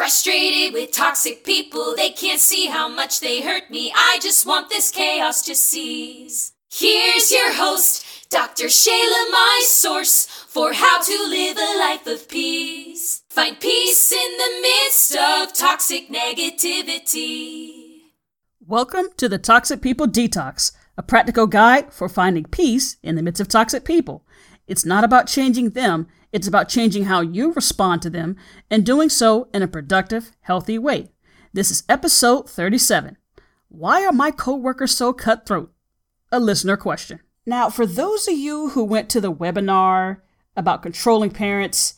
Frustrated with toxic people, they can't see how much they hurt me. I just want this chaos to cease. Here's your host, Dr. Shayla, my source for how to live a life of peace. Find peace in the midst of toxic negativity. Welcome to the Toxic People Detox, a practical guide for finding peace in the midst of toxic people. It's not about changing them, it's about changing how you respond to them and doing so in a productive, healthy way. This is episode 37. Why are my coworkers so cutthroat? A listener question. Now, for those of you who went to the webinar about controlling parents,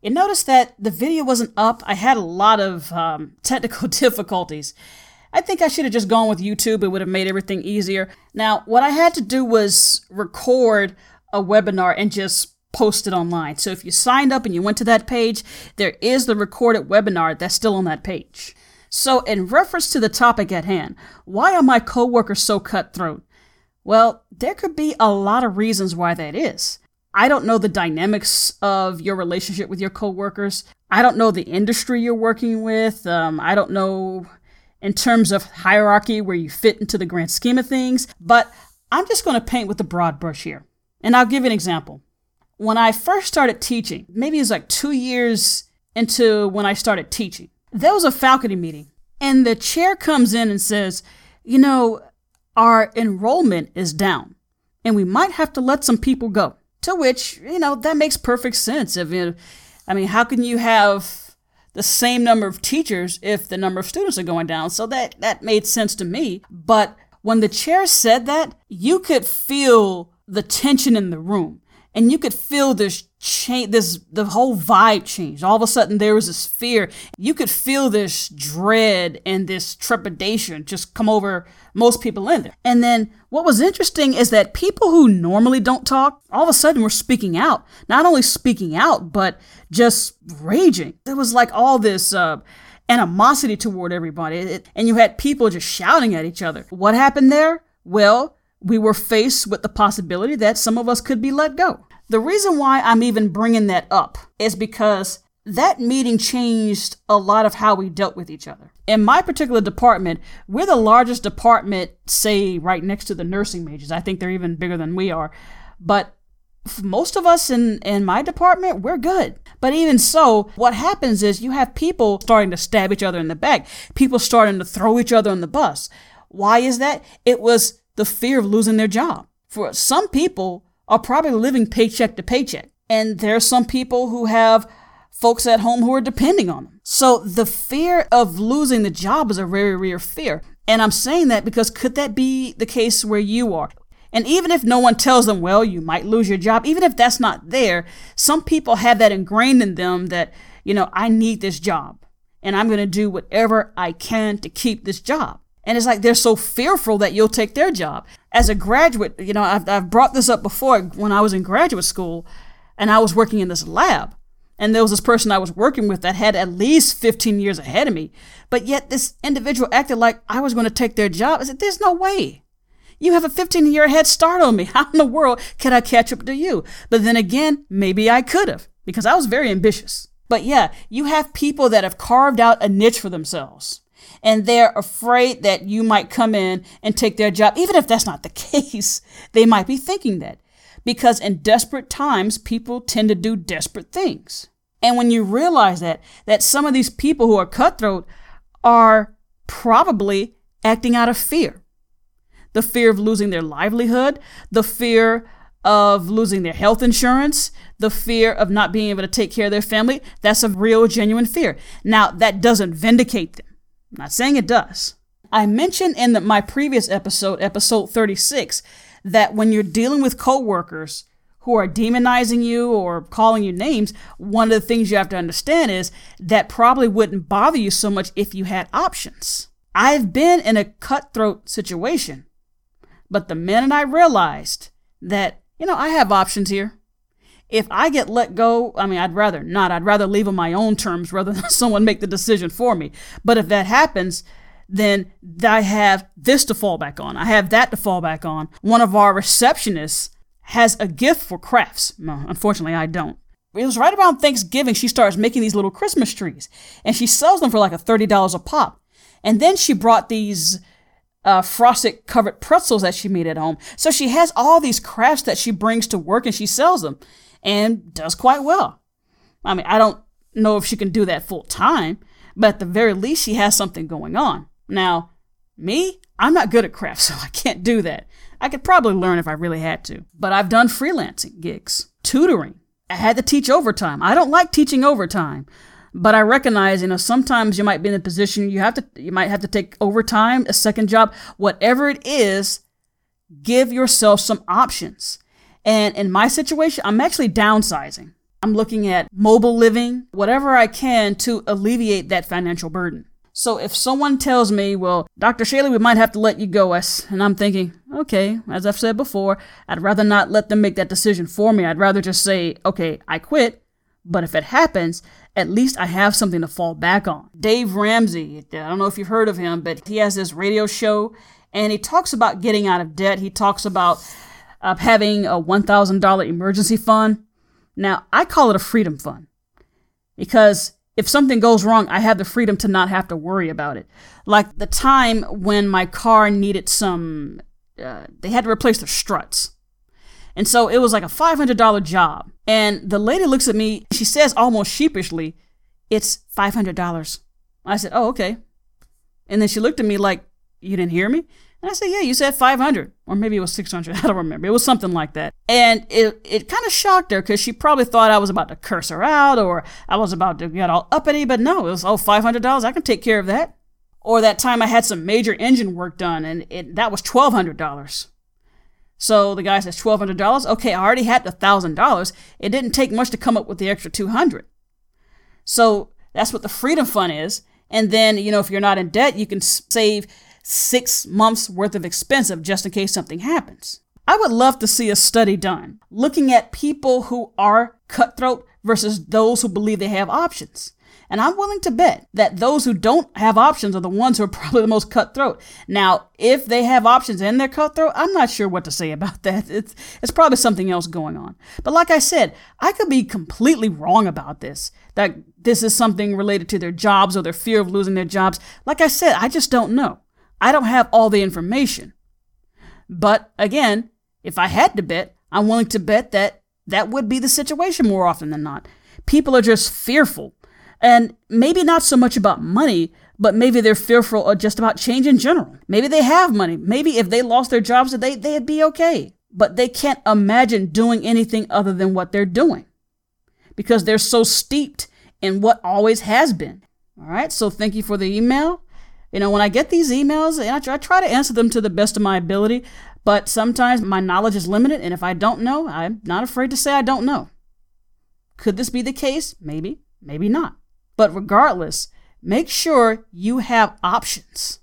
you noticed that the video wasn't up. I had a lot of um, technical difficulties. I think I should have just gone with YouTube. It would have made everything easier. Now, what I had to do was record a webinar and just post it online. So if you signed up and you went to that page, there is the recorded webinar that's still on that page. So, in reference to the topic at hand, why are my coworkers so cutthroat? Well, there could be a lot of reasons why that is. I don't know the dynamics of your relationship with your coworkers. I don't know the industry you're working with. Um, I don't know in terms of hierarchy where you fit into the grand scheme of things. But I'm just going to paint with a broad brush here. And I'll give you an example. When I first started teaching, maybe it was like two years into when I started teaching, there was a faculty meeting, and the chair comes in and says, You know, our enrollment is down, and we might have to let some people go. To which, you know, that makes perfect sense. If I mean, how can you have the same number of teachers if the number of students are going down? So that that made sense to me. But when the chair said that, you could feel the tension in the room and you could feel this change this the whole vibe changed all of a sudden there was this fear. You could feel this dread and this trepidation just come over most people in there. And then what was interesting is that people who normally don't talk all of a sudden were speaking out. Not only speaking out but just raging. There was like all this uh, animosity toward everybody. It, and you had people just shouting at each other. What happened there? Well we were faced with the possibility that some of us could be let go. The reason why I'm even bringing that up is because that meeting changed a lot of how we dealt with each other. In my particular department, we're the largest department, say, right next to the nursing majors. I think they're even bigger than we are. But most of us in, in my department, we're good. But even so, what happens is you have people starting to stab each other in the back, people starting to throw each other on the bus. Why is that? It was the fear of losing their job. For some people are probably living paycheck to paycheck. And there are some people who have folks at home who are depending on them. So the fear of losing the job is a very real fear. And I'm saying that because could that be the case where you are? And even if no one tells them, well, you might lose your job, even if that's not there, some people have that ingrained in them that, you know, I need this job and I'm going to do whatever I can to keep this job. And it's like they're so fearful that you'll take their job. As a graduate, you know, I've, I've brought this up before when I was in graduate school and I was working in this lab. And there was this person I was working with that had at least 15 years ahead of me. But yet this individual acted like I was going to take their job. I said, There's no way. You have a 15 year head start on me. How in the world can I catch up to you? But then again, maybe I could have because I was very ambitious. But yeah, you have people that have carved out a niche for themselves and they're afraid that you might come in and take their job. Even if that's not the case, they might be thinking that. Because in desperate times, people tend to do desperate things. And when you realize that, that some of these people who are cutthroat are probably acting out of fear. The fear of losing their livelihood, the fear of losing their health insurance, the fear of not being able to take care of their family, that's a real, genuine fear. Now, that doesn't vindicate them. I'm not saying it does. I mentioned in the, my previous episode, episode 36, that when you're dealing with coworkers who are demonizing you or calling you names, one of the things you have to understand is that probably wouldn't bother you so much if you had options. I've been in a cutthroat situation, but the minute I realized that, you know, I have options here. If I get let go, I mean, I'd rather not. I'd rather leave on my own terms rather than someone make the decision for me. But if that happens, then I have this to fall back on. I have that to fall back on. One of our receptionists has a gift for crafts. No, unfortunately, I don't. it was right around Thanksgiving she starts making these little Christmas trees, and she sells them for like a thirty dollars a pop. And then she brought these uh, frosted covered pretzels that she made at home. So she has all these crafts that she brings to work and she sells them, and does quite well. I mean, I don't know if she can do that full time, but at the very least, she has something going on. Now, me, I'm not good at crafts, so I can't do that. I could probably learn if I really had to. But I've done freelancing gigs, tutoring. I had to teach overtime. I don't like teaching overtime, but I recognize, you know, sometimes you might be in a position you have to you might have to take overtime, a second job, whatever it is, give yourself some options. And in my situation, I'm actually downsizing. I'm looking at mobile living, whatever I can to alleviate that financial burden. So if someone tells me, well, Dr. Shaley, we might have to let you go, and I'm thinking, okay, as I've said before, I'd rather not let them make that decision for me. I'd rather just say, okay, I quit. But if it happens, at least I have something to fall back on. Dave Ramsey, I don't know if you've heard of him, but he has this radio show and he talks about getting out of debt. He talks about uh, having a $1,000 emergency fund. Now, I call it a freedom fund because if something goes wrong, I have the freedom to not have to worry about it. Like the time when my car needed some, uh, they had to replace the struts. And so it was like a $500 job. And the lady looks at me, she says almost sheepishly, It's $500. I said, Oh, okay. And then she looked at me like, You didn't hear me? And I said, Yeah, you said 500. Or maybe it was 600. I don't remember. It was something like that. And it, it kind of shocked her because she probably thought I was about to curse her out or I was about to get all uppity. But no, it was, oh, $500. I can take care of that. Or that time I had some major engine work done and it, that was $1,200. So the guy says $1,200. Okay, I already had the $1,000. It didn't take much to come up with the extra 200 So that's what the Freedom Fund is. And then, you know, if you're not in debt, you can save six months worth of expensive just in case something happens. I would love to see a study done looking at people who are cutthroat versus those who believe they have options. And I'm willing to bet that those who don't have options are the ones who are probably the most cutthroat. Now, if they have options and they're cutthroat, I'm not sure what to say about that. It's, it's probably something else going on. But like I said, I could be completely wrong about this, that this is something related to their jobs or their fear of losing their jobs. Like I said, I just don't know. I don't have all the information. But again, if I had to bet, I'm willing to bet that that would be the situation more often than not. People are just fearful and maybe not so much about money, but maybe they're fearful of just about change in general. Maybe they have money. Maybe if they lost their jobs, they, they'd be okay. But they can't imagine doing anything other than what they're doing because they're so steeped in what always has been. All right, so thank you for the email. You know, when I get these emails, I try, I try to answer them to the best of my ability, but sometimes my knowledge is limited, and if I don't know, I'm not afraid to say I don't know. Could this be the case? Maybe, maybe not. But regardless, make sure you have options.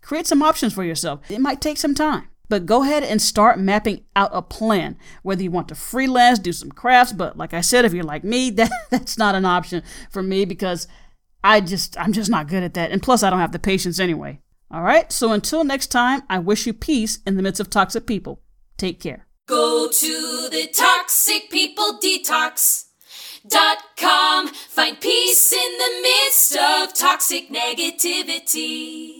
Create some options for yourself. It might take some time, but go ahead and start mapping out a plan. Whether you want to freelance, do some crafts, but like I said, if you're like me, that, that's not an option for me because I just I'm just not good at that. And plus I don't have the patience anyway. All right? So until next time, I wish you peace in the midst of toxic people. Take care. Go to the toxic people detox dot com. Find peace in the midst of toxic negativity.